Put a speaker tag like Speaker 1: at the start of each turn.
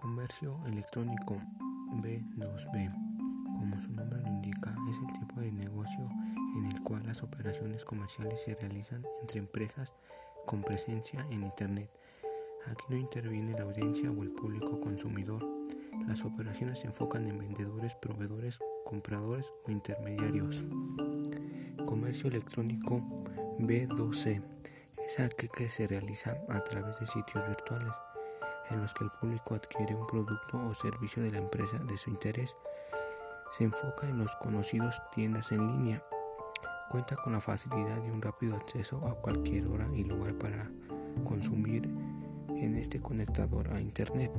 Speaker 1: Comercio electrónico B2B, como su nombre lo indica, es el tipo de negocio en el cual las operaciones comerciales se realizan entre empresas con presencia en Internet. Aquí no interviene la audiencia o el público consumidor. Las operaciones se enfocan en vendedores, proveedores, compradores o intermediarios. Comercio electrónico B2C es aquel que se realiza a través de sitios virtuales en los que el público adquiere un producto o servicio de la empresa de su interés. Se enfoca en los conocidos tiendas en línea. Cuenta con la facilidad y un rápido acceso a cualquier hora y lugar para consumir en este conectador a Internet.